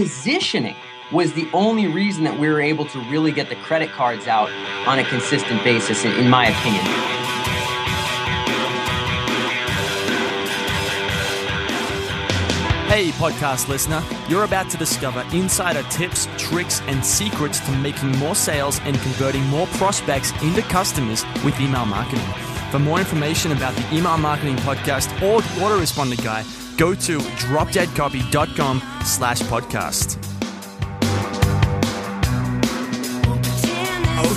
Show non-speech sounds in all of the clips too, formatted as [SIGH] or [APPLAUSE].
positioning was the only reason that we were able to really get the credit cards out on a consistent basis, in, my opinion. Hey, podcast listener, you're about to discover insider tips, tricks, and secrets to making more sales and converting more prospects into customers with email marketing. For more information about the Email Marketing Podcast or the Autoresponder Guy, go to dropdeadcopy.com slash podcast.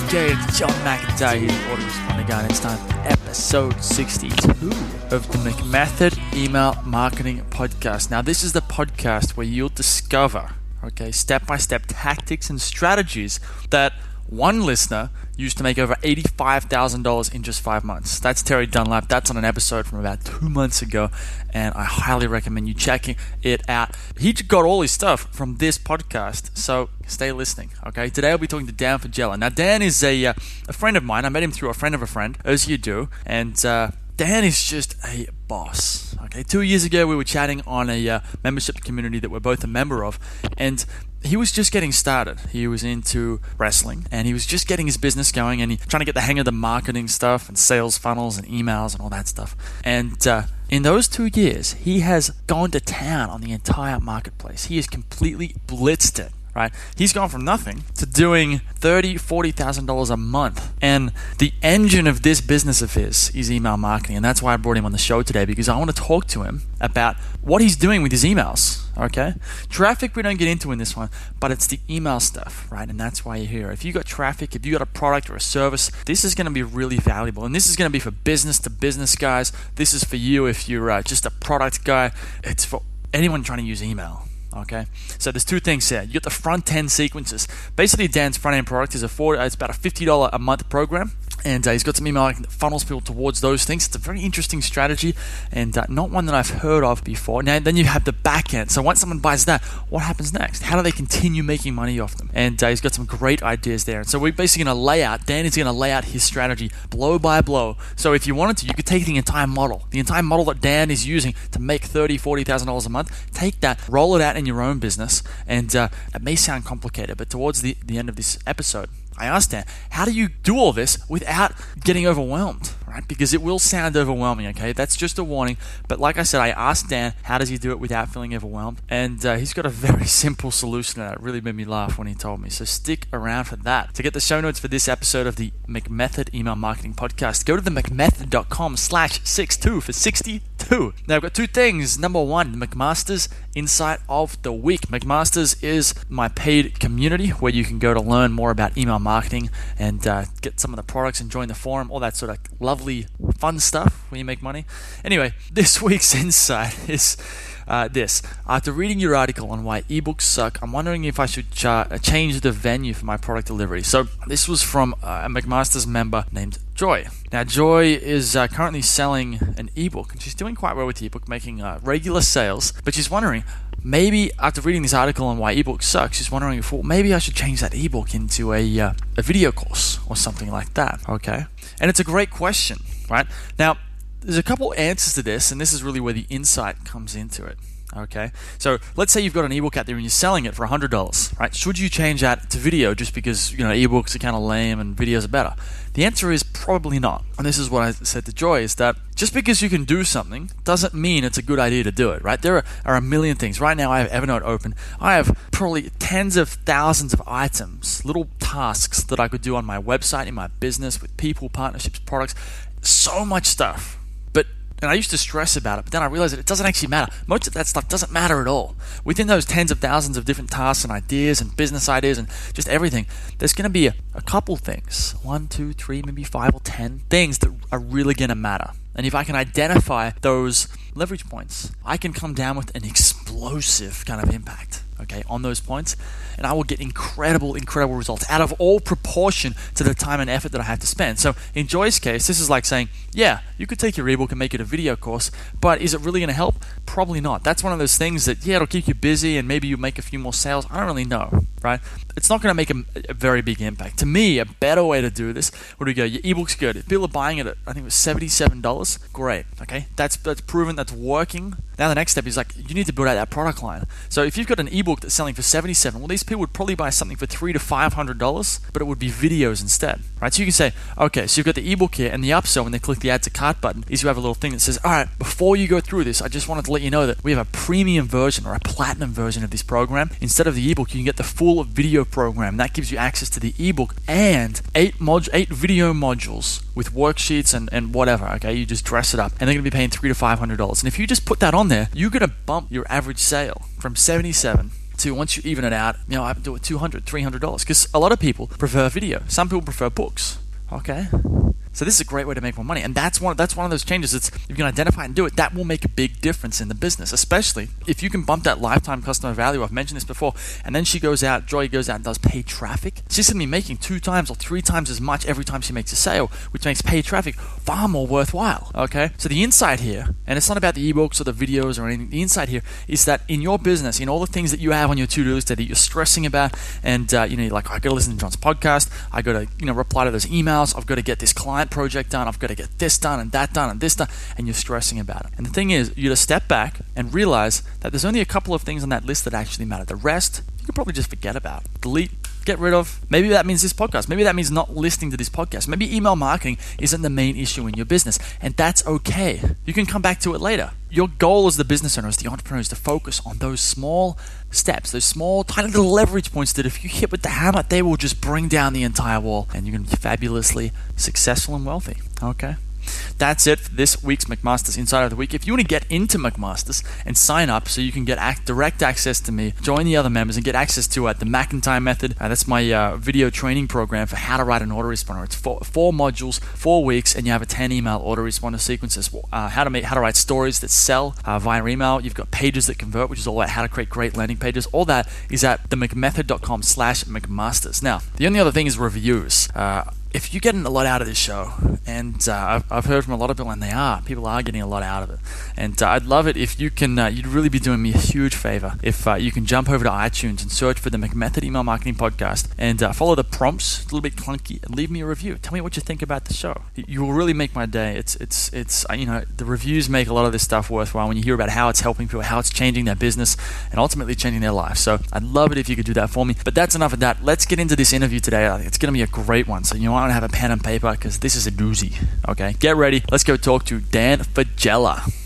Okay, it's John McIntyre here, Autoresponder Guy, and it's time for episode 62 of the McMethod Email Marketing Podcast. Now, this is the podcast where you'll discover, okay, step by step tactics and strategies that one listener used to make over $85,000 in just five months. That's Terry Dunlap. That's on an episode from about two months ago, and I highly recommend you checking it out. He got all his stuff from this podcast, so stay listening. Okay, today I'll be talking to Dan Faggella. Now, Dan is a, uh, a friend of mine. I met him through a friend of a friend, as you do, and uh, Dan is just a boss. Okay, two years ago we were chatting on a uh, membership community that we're both a member of, and he was just getting started. He was into wrestling and he was just getting his business going and he trying to get the hang of the marketing stuff and sales funnels and emails and all that stuff. And uh, in those two years, he has gone to town on the entire marketplace. He has completely blitzed it right? He's gone from nothing to doing thirty, forty thousand dollars a month, and the engine of this business of his is email marketing, and that's why I brought him on the show today because I want to talk to him about what he's doing with his emails. Okay, traffic we don't get into in this one, but it's the email stuff, right? And that's why you're here. If you got traffic, if you got a product or a service, this is going to be really valuable, and this is going to be for business to business guys. This is for you if you're uh, just a product guy. It's for anyone trying to use email Okay, so there's two things here. You got the front end sequences. Basically, Dan's front end product is a four. It's about a fifty dollar a month program and uh, he's got some email that funnels people towards those things. It's a very interesting strategy, and uh, not one that I've heard of before. Now, then you have the back end. So once someone buys that, what happens next? How do they continue making money off them? And uh, he's got some great ideas there. And so we're basically going to lay out. Dan is going to lay out his strategy blow by blow. So if you wanted to, you could take the entire model, the entire model that Dan is using to make thirty, forty thousand dollars a month. Take that, roll it out in your own business, and uh, it may sound complicated, but towards the, the end of this episode, I asked Dan, how do you do all this without getting overwhelmed? Right? Because it will sound overwhelming, okay? That's just a warning. But like I said, I asked Dan, how does he do it without feeling overwhelmed? And uh, he's got a very [LAUGHS] simple solution that really made me laugh when he told me. So stick around for that. To get the show notes for this episode of the McMethod Email Marketing Podcast, go to the McMethod.com slash 62 for 62. Now, I've got two things. Number one, McMaster's Insight of the Week. McMaster's is my paid community where you can go to learn more about email marketing and uh, get some of the products and join the forum, all that sort of lovely, fun stuff when you make money. Anyway, [LAUGHS] this week's insight is. Uh, this. After reading your article on why ebooks suck, I'm wondering if I should uh, change the venue for my product delivery. So, this was from uh, a McMaster's member named Joy. Now, Joy is uh, currently selling an ebook, and she's doing quite well with the ebook, making uh, regular sales. But she's wondering, maybe after reading this article on why ebooks suck, she's wondering if well, maybe I should change that ebook into a uh, a video course or something like that. Okay, and it's a great question, right? Now, there's a couple answers to this, and this is really where the insight comes into it. Okay, so let's say you've got an ebook out there and you're selling it for $100, right? Should you change that to video just because, you know, ebooks are kind of lame and videos are better? The answer is probably not. And this is what I said to Joy is that just because you can do something doesn't mean it's a good idea to do it, right? There are, are a million things. Right now I have Evernote open. I have probably tens of thousands of items, little tasks that I could do on my website, in my business, with people, partnerships, products, so much stuff and I used to stress about it, but then I realized that it doesn't actually matter. Most of that stuff doesn't matter at all. Within those tens of thousands of different tasks and ideas and business ideas and just everything, there's going to be a, a couple things one, two, three, maybe five or ten things that are really going to matter. And if I can identify those leverage points, I can come down with an explosive kind of impact okay, on those points, and I will get incredible, incredible results out of all proportion to the time and effort that I have to spend. So in Joy's case, this is like saying, yeah, you could take your ebook and make it a video course, but is it really going to help? Probably not. That's one of those things that, yeah, it'll keep you busy and maybe you make a few more sales. I don't really know. right? It's not going to make a, a, very big impact. To me, a better way to do this would be go, your ebook's good. If people are buying it at, I think it was $77, great. Okay, that's, that's proven that's working. Now the next step is like, you need to build out that product line. So if you've got an ebook that's selling for 77 well, these people would probably buy something for three to $500, but it would be videos instead, right? So you can say, okay, so you've got the ebook here, and the upsell when they click the add to cart button is you have a little thing that says, all right, before you go through this, I just wanted to let you know that we have a premium version or a platinum version of this program. Instead of the ebook, you can get the full video program. That gives you access to the ebook and eight mod- eight video modules with worksheets and, and whatever. Okay, you just dress it up, and they're going to be paying three to five hundred dollars. And if you just put that on there, you're going to bump your average sale from seventy-seven to once you even it out, you know, I have to do it 200 $300 because a lot of people prefer video. Some people prefer books. Okay. So this is a great way to make more money, and that's one that's one of those changes. It's if you can identify and do it, that will make a big difference in the business, especially if you can bump that lifetime customer value. I've mentioned this before, and then she goes out, Joy goes out and does paid traffic. She's gonna be making two times or three times as much every time she makes a sale, which makes paid traffic far more worthwhile. Okay, so the insight here, and it's not about the ebooks or the videos or anything. The insight here is that in your business, in all the things that you have on your to-do list that you're stressing about, and uh, you know, like I got to listen to John's podcast, I got to you know reply to those emails, I've got to get this client project done, I've got to get this done and that done and this done, and you're stressing about it. And the thing is, you just step back and realize that there's only a couple of things on that list that actually matter. The rest, you could probably just forget about. Delete, get rid of. Maybe that means this podcast. Maybe that means not listening to this podcast. Maybe email marketing isn't the main issue in your business, and that's okay. You can come back to it later. Your goal as the business owner, as the entrepreneur, is to focus on those small steps, those small, tiny little leverage points that if you hit with the hammer, they will just bring down the entire wall, and you're going to be fabulously successful and wealthy. Okay? That's it for this week's McMaster's Insider of the Week. If you want to get into McMaster's and sign up so you can get act- direct access to me, join the other members, and get access to uh, the McIntyre Method, uh, that's my uh, video training program for how to write an autoresponder. It's four, four modules, four weeks, and you have a 10 email autoresponder sequences. Uh, how to make, how to write stories that sell uh, via email. You've got pages that convert, which is all about how to create great landing pages. All that is at themcmethod.com slash McMasters. Now, the only other thing is reviews. Uh, if you're getting a lot out of this show, and uh, I've, I've, heard from a lot of people, and they are, people are getting a lot out of it, and uh, I'd love it if you can, uh, you'd really be doing me a huge favor if uh, you can jump over to iTunes and search for the McMethod Email Marketing Podcast and uh, follow the prompts, it's a little bit clunky, and leave me a review. Tell me what you think about the show. You will really make my day. It's, it's, it's, uh, you know, the reviews make a lot of this stuff worthwhile when you hear about how it's helping people, how it's changing their business, and ultimately changing their life. So I'd love it if you could do that for me. But that's enough of that. Let's get into this interview today. It's going to be a great one. So you want have a pen and paper because this is a doozy. Okay, get ready. Let's go talk to Dan Faggella.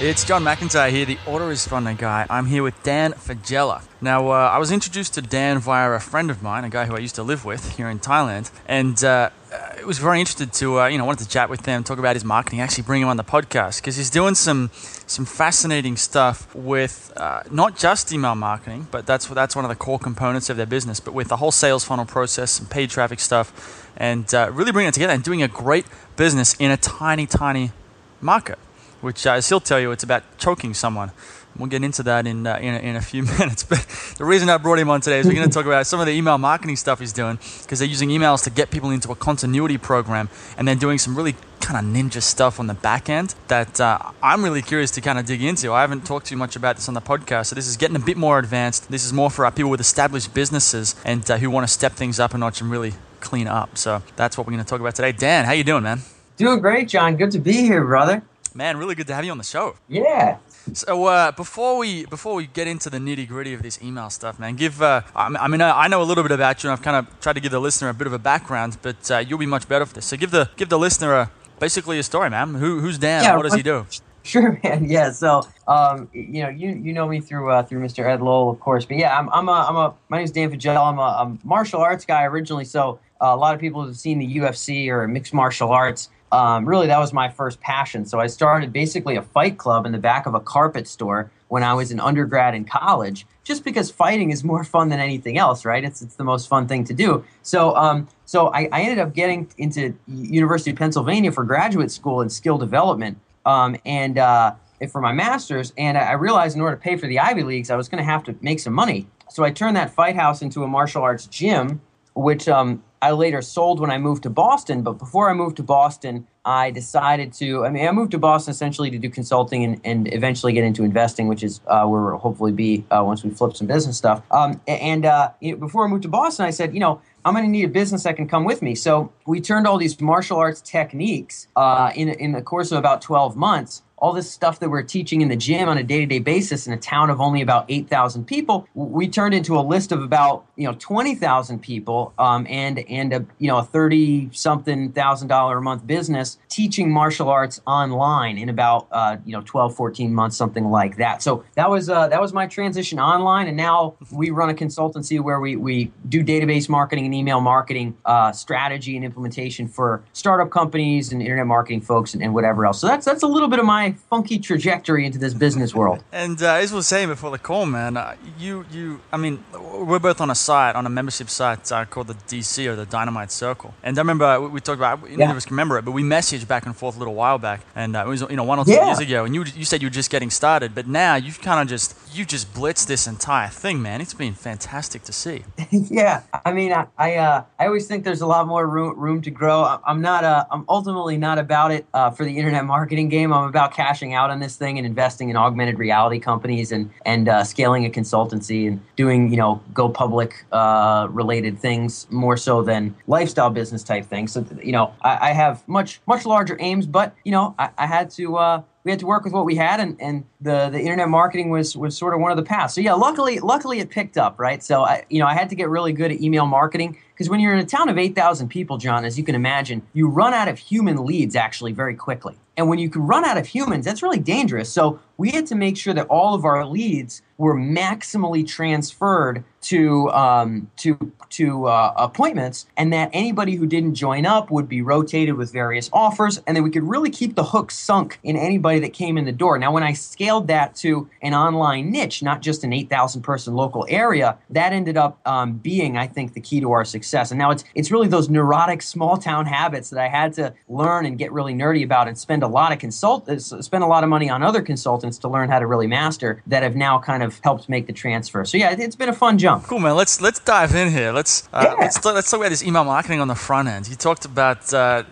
It's John McIntyre here, the autoresponder guy. I'm here with Dan Faggella. Now, uh, I was introduced to Dan via a friend of mine, a guy who I used to live with here in Thailand, and uh, I was very interested to, uh, you know, wanted to chat with him, talk about his marketing, actually bring him on the podcast because he's doing some some fascinating stuff with uh, not just email marketing, but that's that's one of the core components of their business, but with the whole sales funnel process and paid traffic stuff, and uh, really bringing it together and doing a great business in a tiny, tiny market which, uh, as he'll tell you, it's about choking someone. We'll get into that in, uh, in, a, in, a, few [LAUGHS] minutes. But the reason I brought him on today is we're going to talk about some of the email marketing stuff he's doing because they're using emails to get people into a continuity program and then doing some really kind of ninja stuff on the back end that uh, I'm really curious to kind of dig into. I haven't talked too much about this on the podcast, so this is getting a bit more advanced. This is more for our people with established businesses and uh, who want to step things up a notch and really clean up. So that's what we're going to talk about today. Dan, how you doing, man? Doing great, John. Good to be here, brother. Man, really good to have you on the show. Yeah. So uh, before we before we get into the nitty gritty of this email stuff, man, give uh, I mean I know a little bit about you, and I've kind of tried to give the listener a bit of a background, but uh, you'll be much better for this. So give the give the listener a, basically a story, man. Who, who's Dan? Yeah, what does he do? [LAUGHS] Sure, man. Yeah. So um, you know you you know me through uh, through Mr. Ed Lowell, of course, but yeah, I'm I'm a, I'm a my name is Dan Faggella. I'm a, a martial arts guy originally, so uh, a lot of people have seen the UFC or mixed martial arts um, really that was my first passion. So I started basically a fight club in the back of a carpet store when I was an undergrad in college, just because fighting is more fun than anything else, right? It's it's the most fun thing to do. So um, so I, I ended up getting into University of Pennsylvania for graduate school in skill development, um, and uh, for my master's. And I realized in order to pay for the Ivy Leagues, I was going to have to make some money. So I turned that fight house into a martial arts gym which um, I later sold when I moved to Boston. But before I moved to Boston, I decided to. I mean, I moved to Boston essentially to do consulting and, and eventually get into investing, which is uh, where we'll hopefully be uh, once we flip some business stuff. Um, and uh, before I moved to Boston, I said, you know, I'm going to need a business that can come with me. So we turned all these martial arts techniques uh, in in the course of about 12 months all this stuff that we're teaching in the gym on a day-to-day basis in a town of only about 8,000 people, we turned into a list of about you know 20,000 people um, and and a you know a 30 something thousand dollar a month business teaching martial arts online in about uh, you know 12 14 months something like that. So that was uh, that was my transition online, and now we run a consultancy where we we do database marketing and email marketing uh, strategy and implementation for startup companies and internet marketing folks and, and whatever else. So that's that's a little bit of my funky trajectory into this business world. [LAUGHS] And uh, as we were saying before the call, man, uh, you you I mean, we're both on a site on a membership site uh, called the DC or the Dynamite Circle. And I remember we, we talked about neither yeah. of us can remember it, but we messaged back and forth a little while back, and uh, it was you know one or two yeah. years ago. And you you said you were just getting started, but now you've kind of just you just blitzed this entire thing, man. It's been fantastic to see. [LAUGHS] yeah, I mean, I I, uh, I always think there's a lot more room room to grow. I'm not uh, I'm ultimately not about it uh, for the internet marketing game. I'm about cashing out on this thing and investing in augmented reality companies and and uh, scaling a consultancy and doing you know go public uh, related things more so than lifestyle business type things. So you know I, I have much much larger aims, but you know I, I had to uh, we had to work with what we had, and, and the, the internet marketing was was sort of one of the paths. So yeah, luckily luckily it picked up, right? So I you know I had to get really good at email marketing because when you're in a town of eight thousand people, John, as you can imagine, you run out of human leads actually very quickly. And when you can run out of humans, that's really dangerous. So we had to make sure that all of our leads were maximally transferred to um, to to uh, appointments, and that anybody who didn't join up would be rotated with various offers, and then we could really keep the hook sunk in anybody that came in the door. Now, when I scaled that to an online niche, not just an eight thousand person local area, that ended up um, being, I think, the key to our success. And now it's it's really those neurotic small town habits that I had to learn and get really nerdy about, and spend a lot of consult uh, spend a lot of money on other consultants to learn how to really master that have now kind of helped make the transfer. So yeah, it's been a fun jump. Cool, man. Let's let's dive in here. Let's uh, yeah. let's let's talk about this email marketing on the front end. You talked about uh,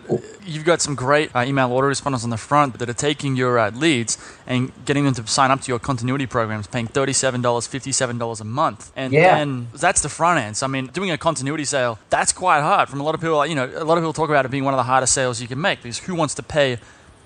you've got some great uh, email autoresponders on the front that are taking your uh, leads and getting them to sign up to your continuity programs, paying thirty-seven dollars, fifty-seven dollars a month, and yeah. that's the front end. So I mean, doing a continuity sale that's quite hard. From a lot of people, you know, a lot of people talk about it being one of the hardest sales you can make because who wants to pay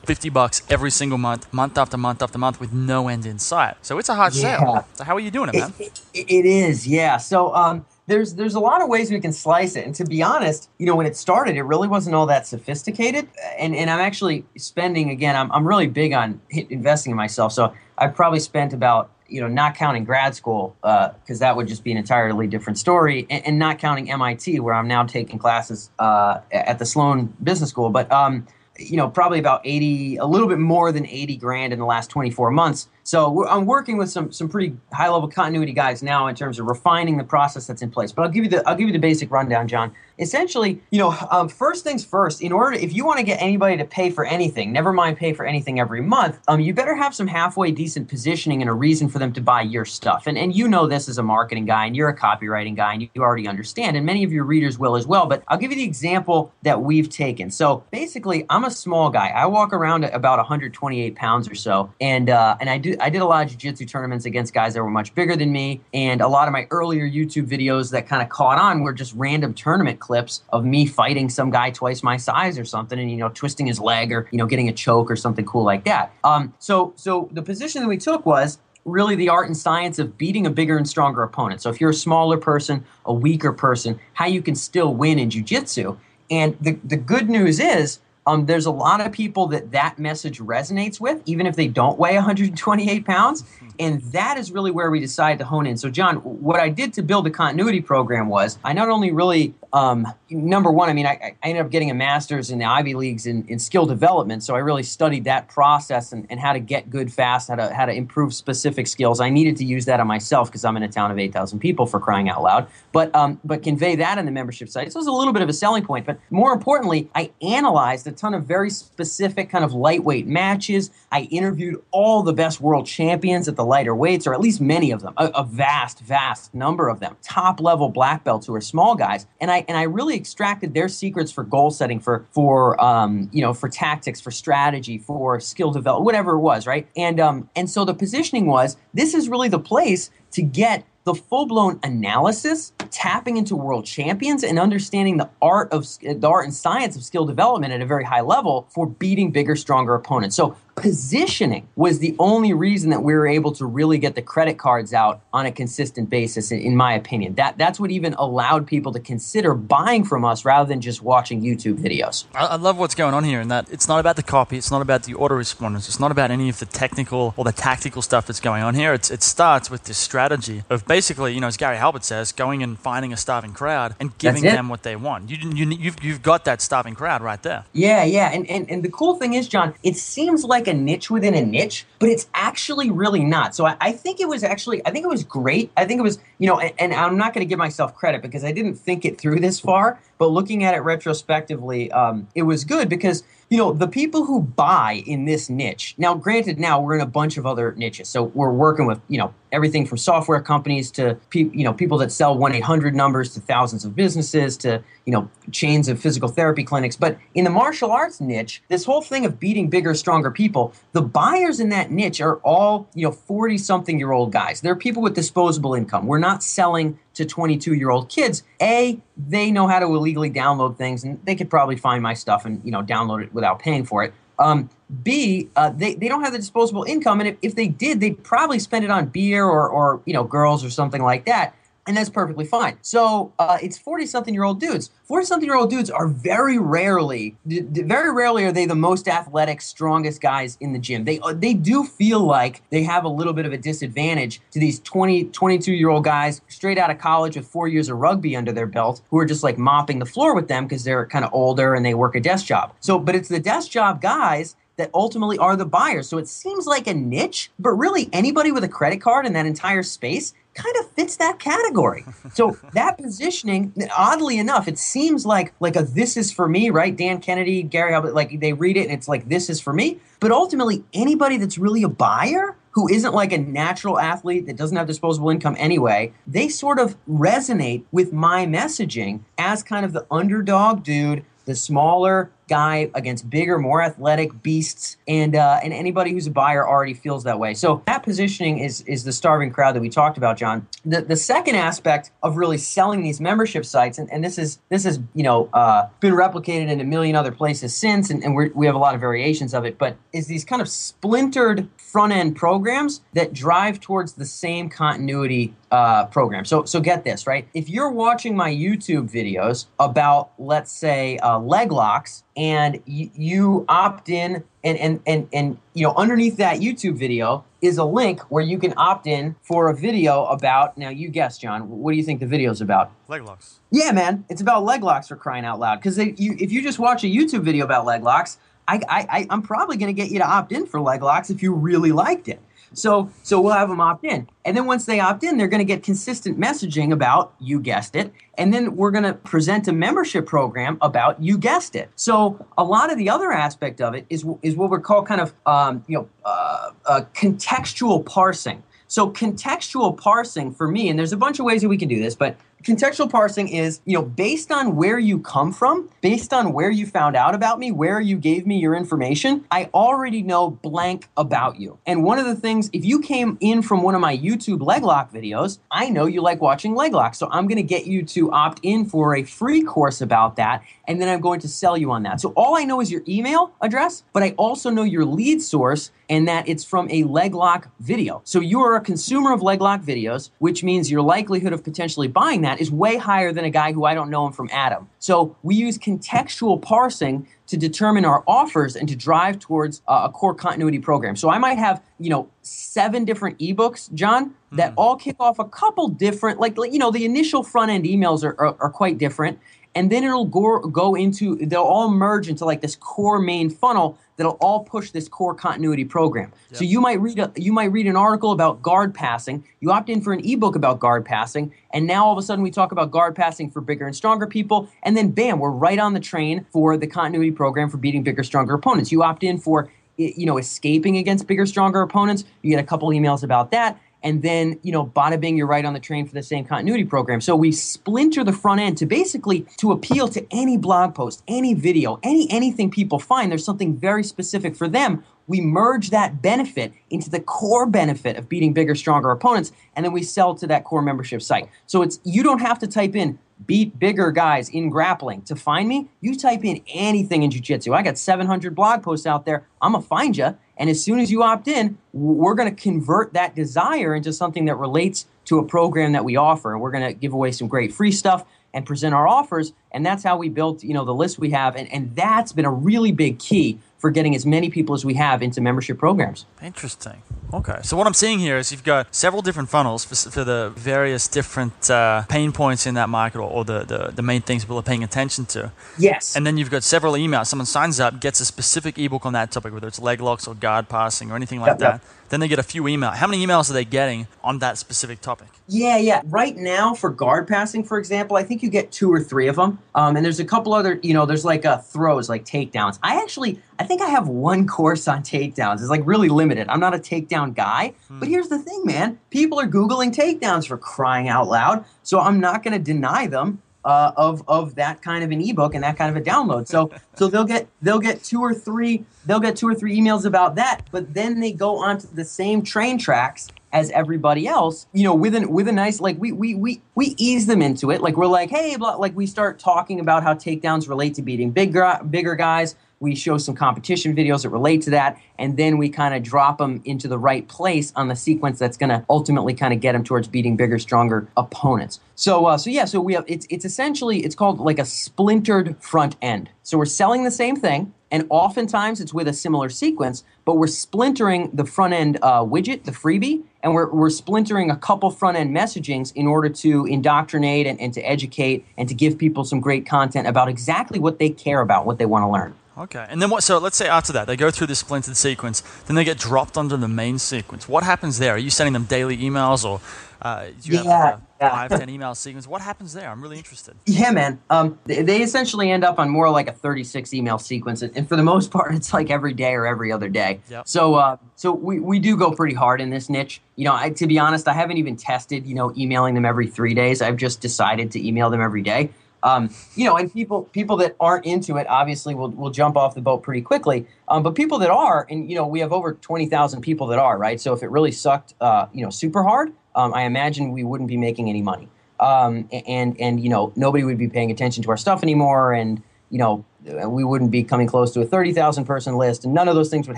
50 bucks every single month, month after month after month with no end in sight. So it's a hard yeah. sale. So how are you doing it, man? It, it, it is, yeah. So um, there's there's a lot of ways we can slice it. And to be honest, you know, when it started, it really wasn't all that sophisticated. And and I'm actually spending again. I'm I'm really big on investing in myself. So I probably spent about you know, not counting grad school, because uh, that would just be an entirely different story, and, and, not counting MIT, where I'm now taking classes uh, at the Sloan Business School. But um, you know, probably about 80, a little bit more than 80 grand in the last 24 months. So I'm working with some some pretty high level continuity guys now in terms of refining the process that's in place. But I'll give you the I'll give you the basic rundown, John. Essentially, you know, um, first things first. In order, if you want to get anybody to pay for anything, never mind pay for anything every month, um, you better have some halfway decent positioning and a reason for them to buy your stuff. And and you know this as a marketing guy, and you're a copywriting guy, and you already understand, and many of your readers will as well. But I'll give you the example that we've taken. So basically, I'm a small guy. I walk around about 128 pounds or so, and uh, and I do I did a lot of jiu-jitsu tournaments against guys that were much bigger than me, and a lot of my earlier YouTube videos that kind of caught on were just random tournament clips of me fighting some guy twice my size or something, and you know twisting his leg or you know getting a choke or something cool like that. Um, so so the position that we took was really the art and science of beating a bigger and stronger opponent. So if you're a smaller person, a weaker person, how you can still win in jiu-jitsu. And the, the good news is um, there's a lot of people that that message resonates with, even if they don't weigh 128 pounds. And that is really where we decided to hone in. So, John, what I did to build the continuity program was I not only really, um, number one, I mean, I, I, ended up getting a master's in the Ivy Leagues in, in skill development. So I really studied that process and, and how to get good fast, how to, how to improve specific skills. I needed to use that on myself because I'm in a town of 8,000 people for crying out loud. But, um, but convey that in the membership site. So it was a little bit of a selling point. But more importantly, I analyzed a ton of very specific kind of lightweight matches. I interviewed all the best world champions at the lighter weights, or at least many of them, a, a vast, vast number of them, top level black belts who are small guys, and I and I really extracted their secrets for goal setting, for for um, you know for tactics, for strategy, for skill development, whatever it was, right? And um, and so the positioning was this is really the place to get the full blown analysis, tapping into world champions, and understanding the art of the art and science of skill development at a very high level for beating bigger, stronger opponents. So positioning was the only reason that we were able to really get the credit cards out on a consistent basis in my opinion. That that's what even allowed people to consider buying from us rather than just watching youtube videos. I, love what's going on here and that it's not about the copy it's not about the autoresponders it's not about any of the technical or the tactical stuff that's going on here. It's, it starts with this strategy of basically you know as gary halbert says going and finding a starving crowd and giving them what they want. You, you, you've, you've got that starving crowd right there. Yeah yeah and, and, and the cool thing is john it seems like a niche within a niche, but it's actually really not. So I, I think it was actually, I think it was great. I think it was, you know, and, and I'm not going to give myself credit because I didn't think it through this far, but looking at it retrospectively, um, it was good because you know, the people who buy in this niche. Now, granted, now we're in a bunch of other niches, so we're working with you know everything from software companies to pe- you know people that sell one eight hundred numbers to thousands of businesses to you know chains of physical therapy clinics. But in the martial arts niche, this whole thing of beating bigger, stronger people, the buyers in that niche are all you know forty something year old guys. They're people with disposable income. We're not selling to 22 year old kids a they know how to illegally download things and they could probably find my stuff and you know download it without paying for it. Um, b uh, they, they don't have the disposable income and if, if they did they'd probably spend it on beer or, or you know girls or something like that and that's perfectly fine. So uh, it's forty-something-year-old dudes. Forty-something-year-old dudes are very rarely, very rarely are they the most athletic, strongest guys in the gym. They uh, they do feel like they have a little bit of a disadvantage to these 20, 22-year-old guys straight out of college with four years of rugby under their belt, who are just like mopping the floor with them because they're kind of older and they work a desk job. So, but it's the desk job guys that ultimately are the buyers. So it seems like a niche, but really anybody with a credit card in that entire space kind of fits that category. So [LAUGHS] that positioning, oddly enough, it seems like like a this is for me, right? Dan Kennedy, Gary Halbert, like they read it and it's like this is for me. But ultimately, anybody that's really a buyer who isn't like a natural athlete that doesn't have disposable income anyway, they sort of resonate with my messaging as kind of the underdog dude, the smaller guy against bigger, more athletic beasts, and uh, and anybody who's a buyer already feels that way. So that positioning is is the starving crowd that we talked about, John. The the second aspect of really selling these membership sites, and, and this is this has you know uh, been replicated in a million other places since, and, and we have a lot of variations of it, but is these kind of splintered front end programs that drive towards the same continuity uh, program. So, so get this right. If you're watching my YouTube videos about, let's say, uh, leg locks, and you, you opt in, and, and and and you know, underneath that YouTube video is a link where you can opt in for a video about. Now, you guess, John. What do you think the video is about? Leg locks. Yeah, man, it's about leg locks for crying out loud. Because you, if you just watch a YouTube video about leg locks, I, I, I'm probably going to get you to opt in for leg locks if you really liked it. So so we'll have them opt in. And then once they opt in, they're going to get consistent messaging about you guessed it. And then we're going to present a membership program about you guessed it. So a lot of the other aspect of it is is what we're called kind of um, you know uh, uh, contextual parsing. So contextual parsing for me, and there's a bunch of ways that we can do this, but contextual parsing is, you know, based on where you come from, based on where you found out about me, where you gave me your information, I already know blank about you. And one of the things, if you came in from one of my YouTube leg lock videos, I know you like watching leg lock. So I'm going to get you to opt in for a free course about that. And then I'm going to sell you on that. So all I know is your email address, but I also know your lead source and that it's from a leg lock video. So you are a consumer of leg lock videos, which means your likelihood of potentially buying that is way higher than a guy who I don't know him from Adam. So we use contextual parsing to determine our offers and to drive towards uh, a core continuity program. So I might have, you know, seven different ebooks, John, that mm. all kick off a couple different, like, you know, the initial front end emails are, are, are quite different. And then it'll go, go into, they'll all merge into like this core main funnel that'll all push this core continuity program. Yep. So you might read a, you might read an article about guard passing. You opt in for an ebook about guard passing, and now all of a sudden we talk about guard passing for bigger and stronger people, and then bam, we're right on the train for the continuity program for beating bigger, stronger opponents. You opt in for you know escaping against bigger, stronger opponents. You get a couple emails about that and then you know bada bing you're right on the train for the same continuity program. So we splinter the front end to basically to appeal to any blog post any video any anything people find. There's something very specific for them. We merge that benefit into the core benefit of beating bigger stronger opponents and then we sell to that core membership site. So it's you don't have to type in beat bigger guys in grappling to find me you type in anything in jiu-jitsu i got 700 blog posts out there i'm gonna find you and as soon as you opt in, we're going to convert that desire into something that relates to a program that we offer. And we're going to give away some great free stuff and present our offers. And that's how we built, you know, the list we have. And, and that's been a really big key for getting as many people as we have into membership programs. Interesting. Okay. So what I'm seeing here is you've got several different funnels for, for the various different uh, pain points in that market or, or the, the, the, main things people are paying attention to. Yes. And then you've got several emails. Someone signs up, gets a specific ebook on that topic, whether it's leg locks or guard passing or anything like yep, that. Yep. Then they get a few emails. How many emails are they getting on that specific topic? Yeah, yeah. Right now, for guard passing, for example, I think you get two or three of them. Um, and there's a couple other, you know, there's like uh, throws, like takedowns. I actually, I think I have one course on takedowns. It's like really limited. I'm not a takedown guy. Hmm. But here's the thing, man. People are Googling takedowns for crying out loud. So I'm not going to deny them. Uh, of of that kind of an ebook and that kind of a download. So [LAUGHS] so they'll get they'll get two or three they'll get two or three emails about that, but then they go onto the same train tracks as everybody else, you know, with an with a nice like we we we we ease them into it. Like we're like, hey, blah, like we start talking about how takedowns relate to beating bigger bigger guys we show some competition videos that relate to that, and then we kind of drop them into the right place on the sequence that's going to ultimately kind of get them towards beating bigger, stronger opponents. So, uh, so yeah, so we have it's it's essentially it's called like a splintered front end. So we're selling the same thing, and oftentimes it's with a similar sequence, but we're splintering the front end uh, widget, the freebie, and we're, we're splintering a couple front end messagings in order to indoctrinate and, and to educate and to give people some great content about exactly what they care about, what they want to learn. Okay, and then what? So let's say after that they go through this splintered sequence, then they get dropped onto the main sequence. What happens there? Are you sending them daily emails, or uh, do you yeah, have like a five, ten email sequence? What happens there? I'm really interested. Yeah, man. Um, they, they, essentially end up on more like a 36 email sequence, and for the most [LAUGHS] part, it's like every day or every other day. Yep. So, uh, so we, we do go pretty hard in this niche. You know, I, to be honest, I haven't even tested. You know, emailing them every three days. I've just decided to email them every day. Um, you know, and people people that aren't into it obviously will will jump off the boat pretty quickly. Um, but people that are, and you know, we have over twenty thousand people that are right. So if it really sucked, uh, you know, super hard, um, I imagine we wouldn't be making any money. Um, and and you know, nobody would be paying attention to our stuff anymore, and you know, we wouldn't be coming close to a thirty thousand person list, and none of those things would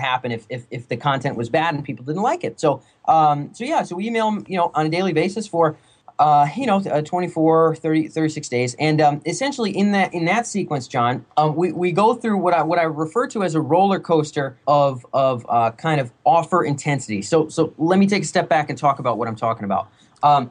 happen if if, if the content was bad and people didn't like it. So um, so yeah, so we email them, you know, on a daily basis for uh, you know, uh, 24, 30, 36 days. And um, essentially in that in that sequence, John, um, we, we go through what I what I refer to as a roller coaster of of uh, kind of offer intensity. So so let me take a step back and talk about what I'm talking about. Um,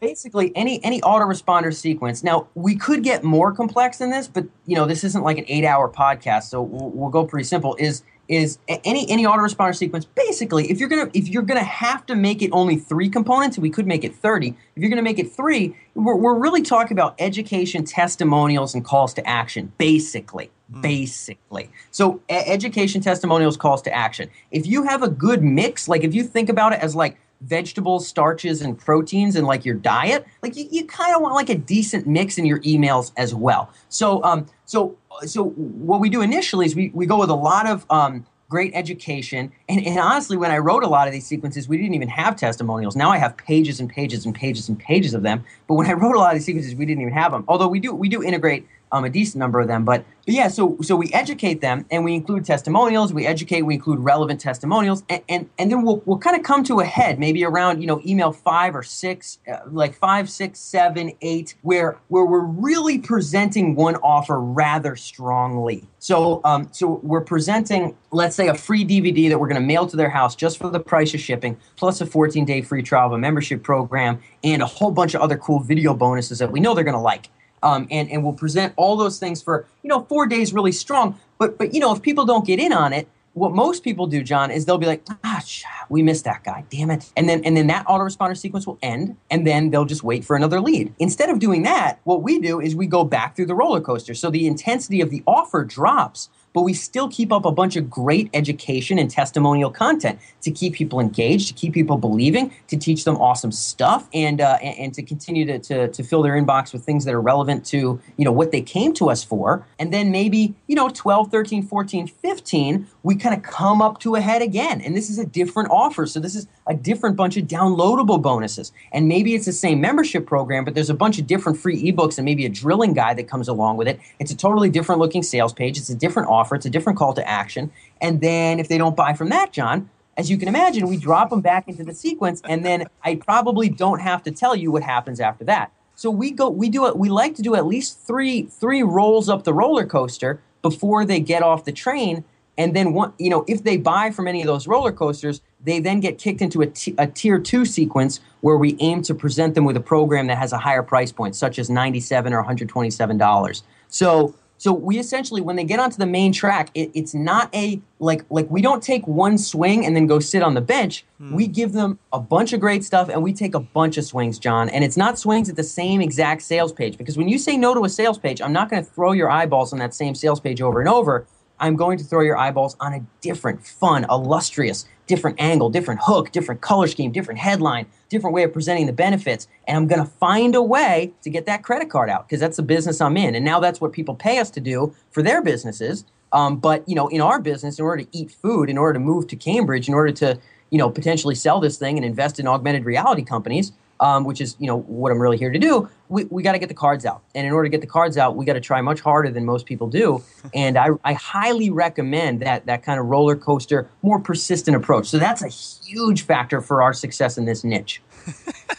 basically any any autoresponder sequence now we could get more complex than this but you know this isn't like an eight hour podcast so we'll, we'll go pretty simple is is any any autoresponder sequence basically if you're gonna if you're gonna have to make it only three components we could make it 30 if you're gonna make it three we're, we're really talking about education testimonials and calls to action basically mm. basically so education testimonials calls to action if you have a good mix like if you think about it as like vegetables, starches, and proteins and like your diet, like you, you kind of want like a decent mix in your emails as well. So um so so what we do initially is we, we go with a lot of um, great education. And, and, honestly, when I wrote a lot of these sequences, we didn't even have testimonials. Now I have pages and pages and pages and pages of them. But when I wrote a lot of these sequences, we didn't even have them. Although we do we do integrate um, a decent number of them. But, but, yeah, so so we educate them and we include testimonials. We educate, we include relevant testimonials, and and, and then we'll we'll kind of come to a head maybe around you know email five or six, uh, like five, six, seven, eight, where where we're really presenting one offer rather strongly. So um, so we're presenting, let's say, a free DVD that we're going to mail to their house just for the price of shipping, plus a 14 day free trial of a membership program, and a whole bunch of other cool video bonuses that we know they're going to like um, and and we'll present all those things for you know four days really strong. But but you know if people don't get in on it, what most people do, John, is they'll be like, ah, we missed that guy, damn it, and then and then that autoresponder sequence will end, and then they'll just wait for another lead. Instead of doing that, what we do is we go back through the roller coaster, so the intensity of the offer drops but we still keep up a bunch of great education and testimonial content to keep people engaged, to keep people believing, to teach them awesome stuff, and uh, and, and, to continue to, to, to fill their inbox with things that are relevant to you know what they came to us for. And then maybe you know 12, 13, 14, 15, we kind of come up to a head again, and this is a different offer. So this is a different bunch of downloadable bonuses, and maybe it's the same membership program, but there's a bunch of different free ebooks and maybe a drilling guide that comes along with it. It's a totally different looking sales page. It's a different offer. It's a different call to action. And then if they don't buy from that, John, as you can imagine, we drop them back into the sequence, and then I probably don't have to tell you what happens after that. So we go, we do it. We like to do at least three three rolls up the roller coaster before they get off the train, and then one, you know, if they buy from any of those roller coasters, they then get kicked into a, t- a tier two sequence where we aim to present them with a program that has a higher price point, such as ninety seven or one hundred twenty seven dollars. So so we essentially, when they get onto the main track, it, it's not a like like we don't take one swing and then go sit on the bench. Hmm. We give them a bunch of great stuff and we take a bunch of swings, John. And it's not swings at the same exact sales page because when you say no to a sales page, I'm not going to throw your eyeballs on that same sales page over and over. I'm going to throw your eyeballs on a different, fun, illustrious, different angle, different hook, different color scheme, different headline, different way of presenting the benefits. And I'm going to find a way to get that credit card out because that's the business I'm in. And now that's what people pay us to do for their businesses. Um, but you know, in our business, in order to eat food, in order to move to Cambridge, in order to you know potentially sell this thing and invest in augmented reality companies, um, which is you know what I'm really here to do. We, we got to get the cards out, and in order to get the cards out, we got to try much harder than most people do. [LAUGHS] And I, I highly recommend that that kind of roller coaster, more persistent approach. So that's a huge factor for our success in this niche.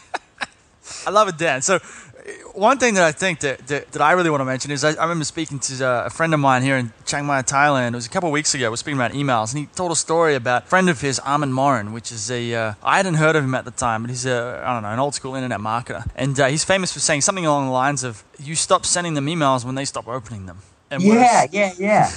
[LAUGHS] I love it, Dan. So one thing that I think that, that, that I really want to mention is I, I remember speaking to uh, a friend of mine here in Chiang Mai, Thailand. It was a couple of weeks ago. We were speaking about emails, and he told a story about a friend of his, Armand Morin, which is a uh, I hadn't heard of him at the time, but he's a I don't know an old school internet marketer, and uh, he's famous for saying something along the lines of "You stop sending them emails when they stop opening them." And yeah, yeah, [LAUGHS] yeah.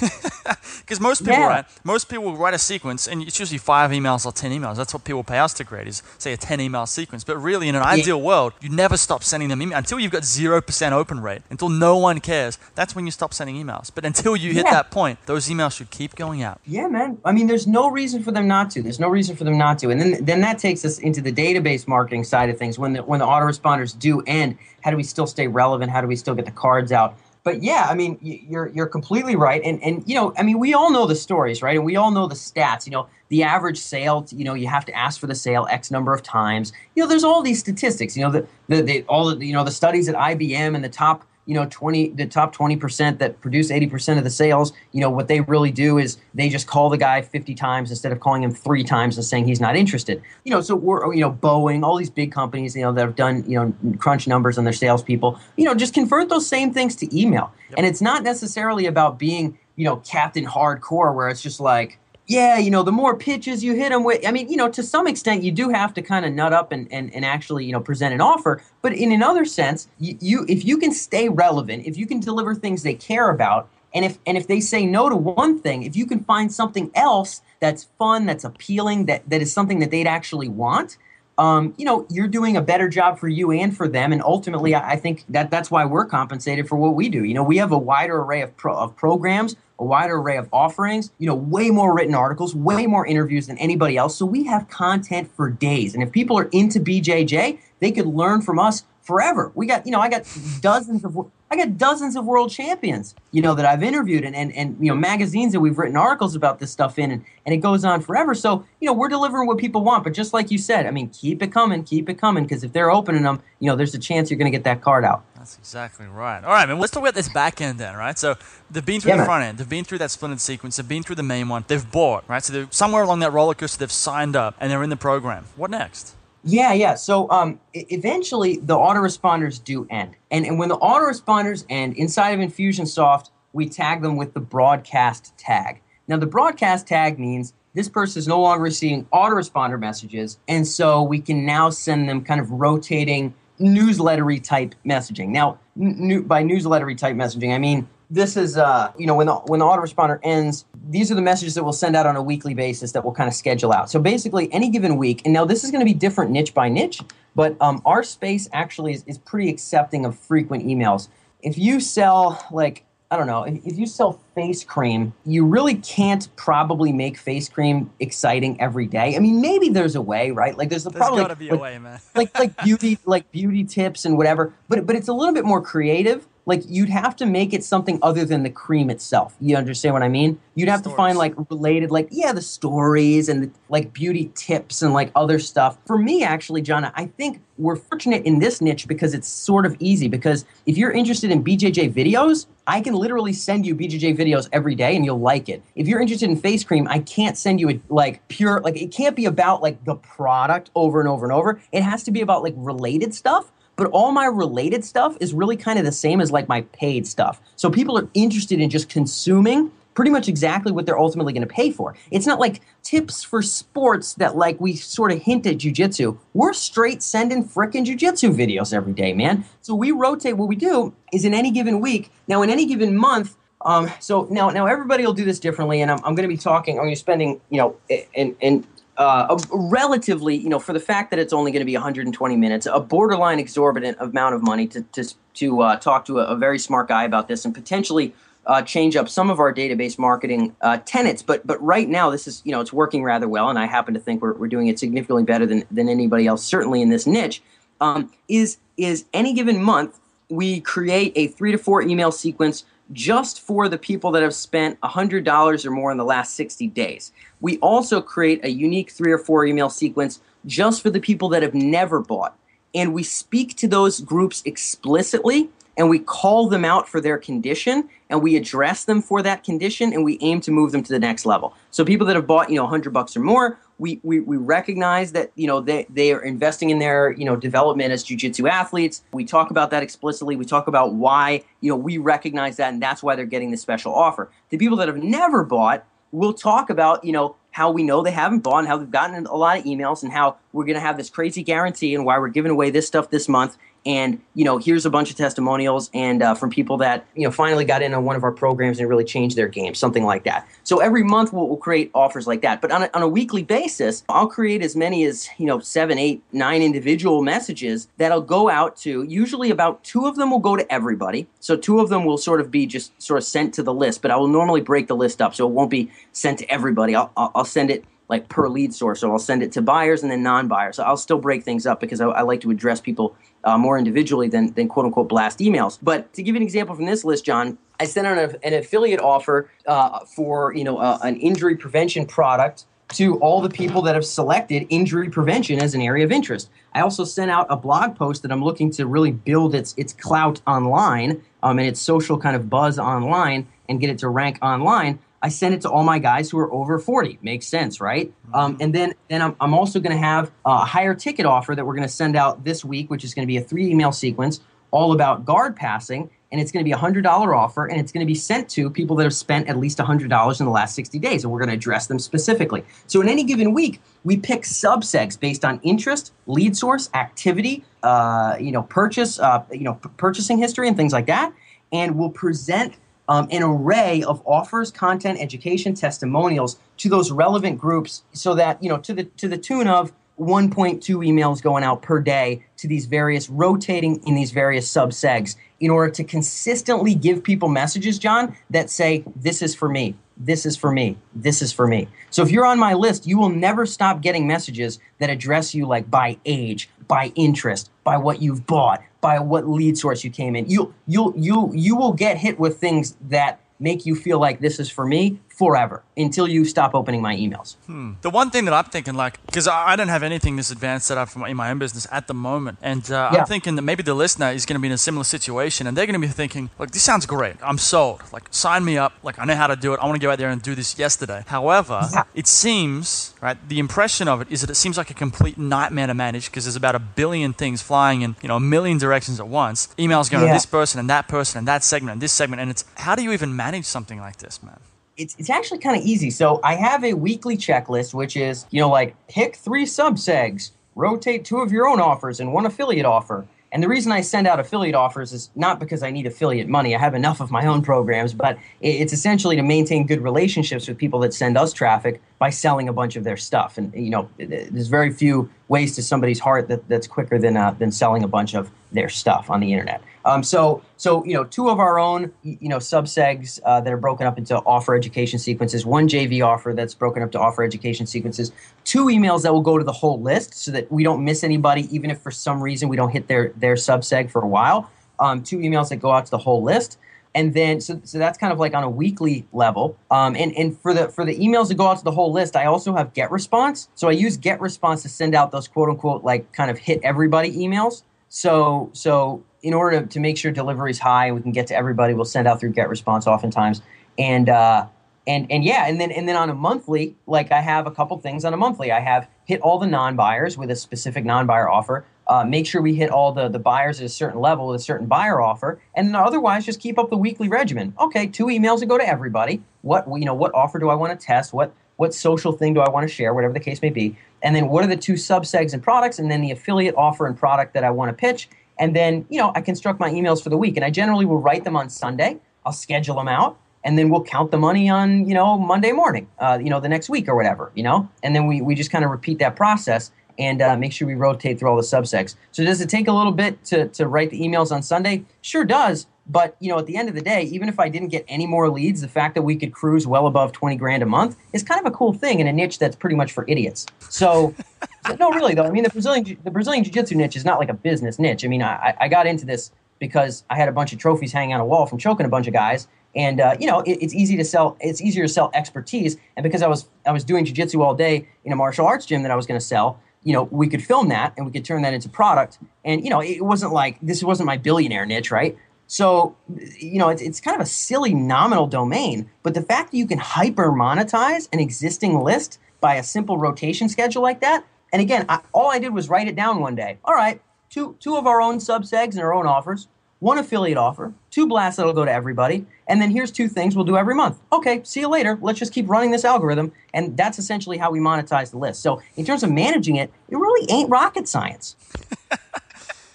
Because most people, yeah. right? Most people write a sequence, and it's usually five emails or ten emails. That's what people pay us to create is say a ten email sequence. But really, in an yeah. ideal world, you never stop sending them emails until you've got zero percent open rate, until no one cares. That's when you stop sending emails. But until you hit yeah. that point, those emails should keep going out. Yeah, man. I mean, there's no reason for them not to. There's no reason for them not to. And then then that takes us into the database marketing side of things. When the when the autoresponders do end, how do we still stay relevant? How do we still get the cards out? But yeah, I mean, you're you're completely right, and and you know, I mean, we all know the stories, right? And we all know the stats. You know, the average sale, you know, you have to ask for the sale X number of times. You know, there's all these statistics. You know, the the, the all the you know the studies at IBM and the top you know 20 the top 20% that produce 80% of the sales you know what they really do is they just call the guy 50 times instead of calling him three times and saying he's not interested you know so we're you know boeing all these big companies you know that have done you know crunch numbers on their salespeople you know just convert those same things to email yep. and it's not necessarily about being you know captain hardcore where it's just like yeah, you know, the more pitches you hit them with, I mean, you know, to some extent, you do have to kind of nut up and, and, and actually, you know, present an offer. But in another sense, you, you if you can stay relevant, if you can deliver things they care about, and if and if they say no to one thing, if you can find something else that's fun, that's appealing, that that is something that they'd actually want, um, you know, you're doing a better job for you and for them. And ultimately, I, I think that that's why we're compensated for what we do. You know, we have a wider array of pro, of programs a wider array of offerings, you know, way more written articles, way more interviews than anybody else. So we have content for days. And if people are into BJJ, they could learn from us forever. We got, you know, I got dozens of I got dozens of world champions, you know, that I've interviewed and, and, and you know, magazines that we've written articles about this stuff in and, and it goes on forever. So, you know, we're delivering what people want. But just like you said, I mean, keep it coming, keep it coming, because if they're opening them, you know, there's a chance you're going to get that card out. That's exactly right. All right, man. Let's talk about this back end then, right? So they've been through yeah, the front end, they've been through that splintered sequence, they've been through the main one, they've bought, right? So they're somewhere along that roller coaster, they've signed up, and they're in the program. What next? Yeah, yeah. So um, eventually the autoresponders do end. And, and when the autoresponders end, inside of Infusionsoft, we tag them with the broadcast tag. Now, the broadcast tag means this person is no longer receiving autoresponder messages, and so we can now send them kind of rotating newslettery type messaging. Now, n- by newslettery type messaging, I mean this is uh, you know when the when the autoresponder ends these are the messages that we'll send out on a weekly basis that we'll kind of schedule out. So basically any given week and now this is going to be different niche by niche but um, our space actually is, is pretty accepting of frequent emails. If you sell like I don't know, if you sell face cream, you really can't probably make face cream exciting every day. I mean, maybe there's a way, right? Like there's, there's probably gotta be like, a way, man. [LAUGHS] like like [LAUGHS] beauty like beauty tips and whatever. But but it's a little bit more creative like you'd have to make it something other than the cream itself. You understand what I mean? You'd have stories. to find like related, like yeah, the stories and the, like beauty tips and like other stuff. For me, actually, John, I think we're fortunate in this niche because it's sort of easy. Because if you're interested in BJJ videos, I can literally send you BJJ videos every day and you'll like it. If you're interested in face cream, I can't send you a, like pure like it can't be about like the product over and over and over. It has to be about like related stuff but all my related stuff is really kind of the same as like my paid stuff. So people are interested in just consuming pretty much exactly what they're ultimately going to pay for. It's not like tips for sports that like we sort of hint at jujitsu. We're straight sending frickin' jujitsu videos every day, man. So we rotate. What we do is in any given week. Now, in any given month. Um, so now, now everybody will do this differently, and I'm, I'm going to be talking. I'm going to be spending, you know, in, in uh, a relatively, you know, for the fact that it's only going to be 120 minutes, a borderline exorbitant amount of money to to, to uh, talk to a, a, very smart guy about this and potentially uh, change up some of our database marketing uh, tenets. But but right now, this is you know it's working rather well, and I happen to think we're, we're doing it significantly better than than anybody else, certainly in this niche. Um, is is any given month we create a three to four email sequence just for the people that have spent $100 or more in the last 60 days. We also create a unique three or four email sequence just for the people that have never bought. And we speak to those groups explicitly and we call them out for their condition and we address them for that condition and we aim to move them to the next level. So people that have bought, you know, 100 bucks or more, we, we, we recognize that, you know, they, they are investing in their, you know, development as jiu-jitsu athletes. We talk about that explicitly. We talk about why, you know, we recognize that and that's why they're getting the special offer. The people that have never bought, we'll talk about, you know, how we know they haven't bought and how they've gotten a lot of emails and how we're going to have this crazy guarantee and why we're giving away this stuff this month and you know here's a bunch of testimonials and uh, from people that you know finally got in on one of our programs and really changed their game something like that so every month we'll, we'll create offers like that but on a, on a weekly basis i'll create as many as you know seven eight nine individual messages that'll go out to usually about two of them will go to everybody so two of them will sort of be just sort of sent to the list but i will normally break the list up so it won't be sent to everybody i'll, I'll send it like per lead source. So I'll send it to buyers and then non-buyers. So I'll still break things up because I, I like to address people uh, more individually than, than quote unquote blast emails. But to give an example from this list, John, I sent out an, an affiliate offer uh, for you know uh, an injury prevention product to all the people that have selected injury prevention as an area of interest. I also sent out a blog post that I'm looking to really build its its clout online um, and its social kind of buzz online and get it to rank online I send it to all my guys who are over 40. Makes sense, right? Mm-hmm. Um, and then, then I'm, I'm also going to have a higher ticket offer that we're going to send out this week, which is going to be a three email sequence all about guard passing. And it's going to be a $100 offer, and it's going to be sent to people that have spent at least $100 in the last 60 days. And we're going to address them specifically. So in any given week, we pick subsegs based on interest, lead source, activity, uh, you know, purchase, uh, you know, p- purchasing history, and things like that. And we'll present um, an array of offers, content, education, testimonials to those relevant groups, so that you know to the to the tune of 1.2 emails going out per day to these various rotating in these various subsegs in order to consistently give people messages, John, that say this is for me, this is for me, this is for me. So if you're on my list, you will never stop getting messages that address you like by age, by interest, by what you've bought, by what lead source you came in. You you you you will get hit with things that make you feel like this is for me forever until you stop opening my emails. Hmm. The one thing that I'm thinking, like, because I don't have anything this advanced set up for my, in my own business at the moment, and uh, yeah. I'm thinking that maybe the listener is going to be in a similar situation, and they're going to be thinking, like, this sounds great. I'm sold. Like, sign me up. Like, I know how to do it. I want to go out there and do this yesterday. However, yeah. it seems right. The impression of it is that it seems like a complete nightmare to manage because there's about a billion things flying in, you know, a million directions at once. Emails going yeah. to this person and that person and that segment and this segment, and it's how do you even manage something like this, man? It's, it's actually kind of easy. So I have a weekly checklist, which is, you know, like pick three subsegs, rotate two of your own offers and one affiliate offer. And the reason I send out affiliate offers is not because I need affiliate money. I have enough of my own programs, but it's essentially to maintain good relationships with people that send us traffic by selling a bunch of their stuff. And you know, there's very few ways to somebody's heart that, that's quicker than uh, than selling a bunch of their stuff on the internet. Um, so, so you know, two of our own, you know, subsegs uh, that are broken up into offer education sequences. One JV offer that's broken up to offer education sequences. Two emails that will go to the whole list, so that we don't miss anybody, even if for some reason we don't hit their their subseg for a while. Um, two emails that go out to the whole list and then so, so that's kind of like on a weekly level um, and, and for the for the emails that go out to the whole list i also have GetResponse so i use GetResponse to send out those quote unquote like kind of hit everybody emails so so in order to, make sure delivery is high and we can get to everybody we'll send out through GetResponse oftentimes and uh, and and yeah and then and then on a monthly like i have a couple things on a monthly i have hit all the non-buyers with a specific non-buyer offer uh, make sure we hit all the, the buyers at a certain level with a certain buyer offer, and then otherwise just keep up the weekly regimen. Okay, two emails that go to everybody. What you know, what offer do I want to test? What what social thing do I want to share? Whatever the case may be, and then what are the two subsegs and products, and then the affiliate offer and product that I want to pitch, and then you know I construct my emails for the week, and I generally will write them on Sunday. I'll schedule them out, and then we'll count the money on you know Monday morning, uh, you know the next week or whatever, you know, and then we we just kind of repeat that process and uh, make sure we rotate through all the subsegs. So does it take a little bit to, to write the emails on Sunday? Sure does. But you know, at the end of the day, even if I didn't get any more leads, the fact that we could cruise well above twenty grand a month is kind of a cool thing in a niche that's pretty much for idiots. So, [LAUGHS] no, really though, I mean, the Brazilian the Brazilian jiu-jitsu niche is not like a business niche. I mean, I, I got into this because I had a bunch of trophies hanging on a wall from choking a bunch of guys, and uh, you know, it, it's easy to sell. It's easier to sell expertise, and because I was I was doing jiu-jitsu all day in a martial arts gym that I was going to sell you know, we could film that and we could turn that into product. And, you know, it wasn't like this wasn't my billionaire niche, right? So, you know, it's, it's kind of a silly nominal domain, but the fact that you can hyper monetize an existing list by a simple rotation schedule like that, and again, I, all I did was write it down one day. All right, two two of our own subsegs and our own offers one affiliate offer, two blasts that'll go to everybody, and then here's two things we'll do every month. Okay, see you later. Let's just keep running this algorithm. And that's essentially how we monetize the list. So, in terms of managing it, it really ain't rocket science. [LAUGHS]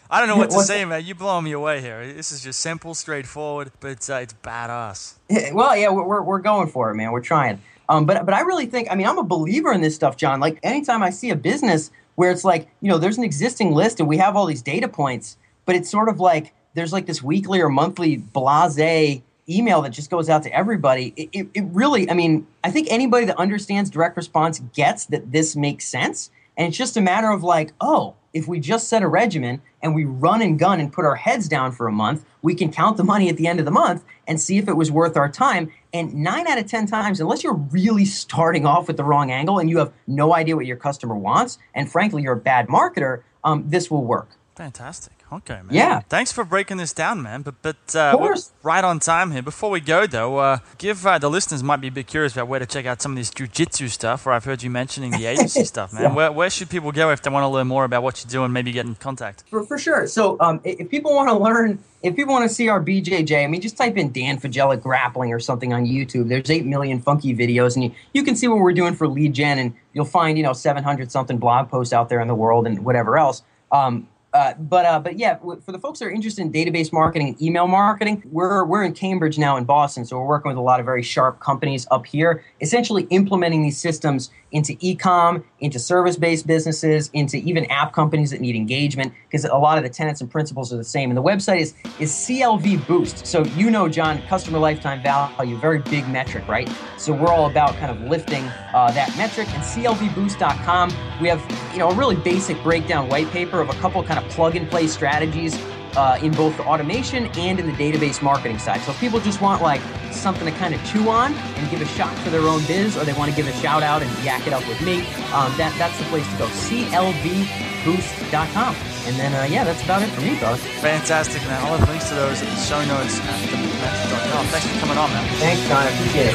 I don't know what to say, man. You're blowing me away here. This is just simple, straightforward, but uh, it's badass. Well, yeah, we're, we're going for it, man. We're trying. Um, but but I really think, I mean, I'm a believer in this stuff, John. Like anytime I see a business where it's like, you know, there's an existing list and we have all these data points, but it's sort of like there's like this weekly or monthly blase email that just goes out to everybody. It, it, it, really, I mean, I think anybody that understands direct response gets that this makes sense. And it's just a matter of like, oh, if we just set a regimen and we run and gun and put our heads down for a month, we can count the money at the end of the month and see if it was worth our time. And nine out of 10 times, unless you're really starting off with the wrong angle and you have no idea what your customer wants, and frankly, you're a bad marketer, um, this will work. Fantastic. Okay, man. Yeah. Thanks for breaking this down, man. But but uh, we're right on time here. Before we go, though, uh, give uh, the listeners might be a bit curious about where to check out some of this jujitsu stuff. Or I've heard you mentioning the [LAUGHS] agency stuff, man. Yeah. Where, where should people go if they want to learn more about what you do and maybe get in contact? For, for sure. So um, if people want to learn, if people want to see our BJJ, I mean, just type in Dan Faggella grappling or something on YouTube. There's eight million funky videos, and you, you can see what we're doing for lead gen, and you'll find you know 700 something blog posts out there in the world and whatever else. Um, uh, but uh, but yeah, for the folks that are interested in database marketing and email marketing, we're we're in Cambridge now in Boston, so we're working with a lot of very sharp companies up here, essentially implementing these systems into ecom, into service-based businesses, into even app companies that need engagement, because a lot of the tenets and principles are the same. And the website is is CLV Boost. So you know, John, customer lifetime value, very big metric, right? So we're all about kind of lifting uh, that metric. And CLVBoost.com, we have you know a really basic breakdown white paper of a couple kind of plug-and-play strategies uh, in both the automation and in the database marketing side. So if people just want like something to kind of chew on and give a shot for their own biz, or they want to give a shout out and yak it up with me, um, that that's the place to go. CLVBoost.com. And then, uh, yeah, that's about it for me, brother. Fantastic, man. I'll have links to those in the show notes at thematch.com. Thanks for coming on, man. Thanks, John. I appreciate it.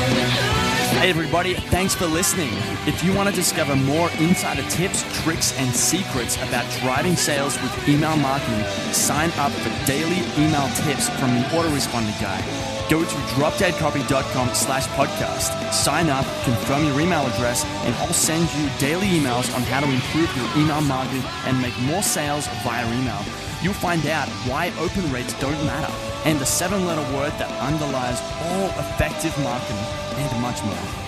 Hey, everybody, thanks for listening. If you want to discover more insider tips, tricks, and secrets about driving sales with email marketing, sign up for daily email tips from the autoresponder guy. Go to dropdeadcopy.com slash podcast, sign up, confirm your email address, and I'll send you daily emails on how to improve your email marketing and make more sales via email. You'll find out why open rates don't matter and the seven letter word that underlies all effective marketing and much more.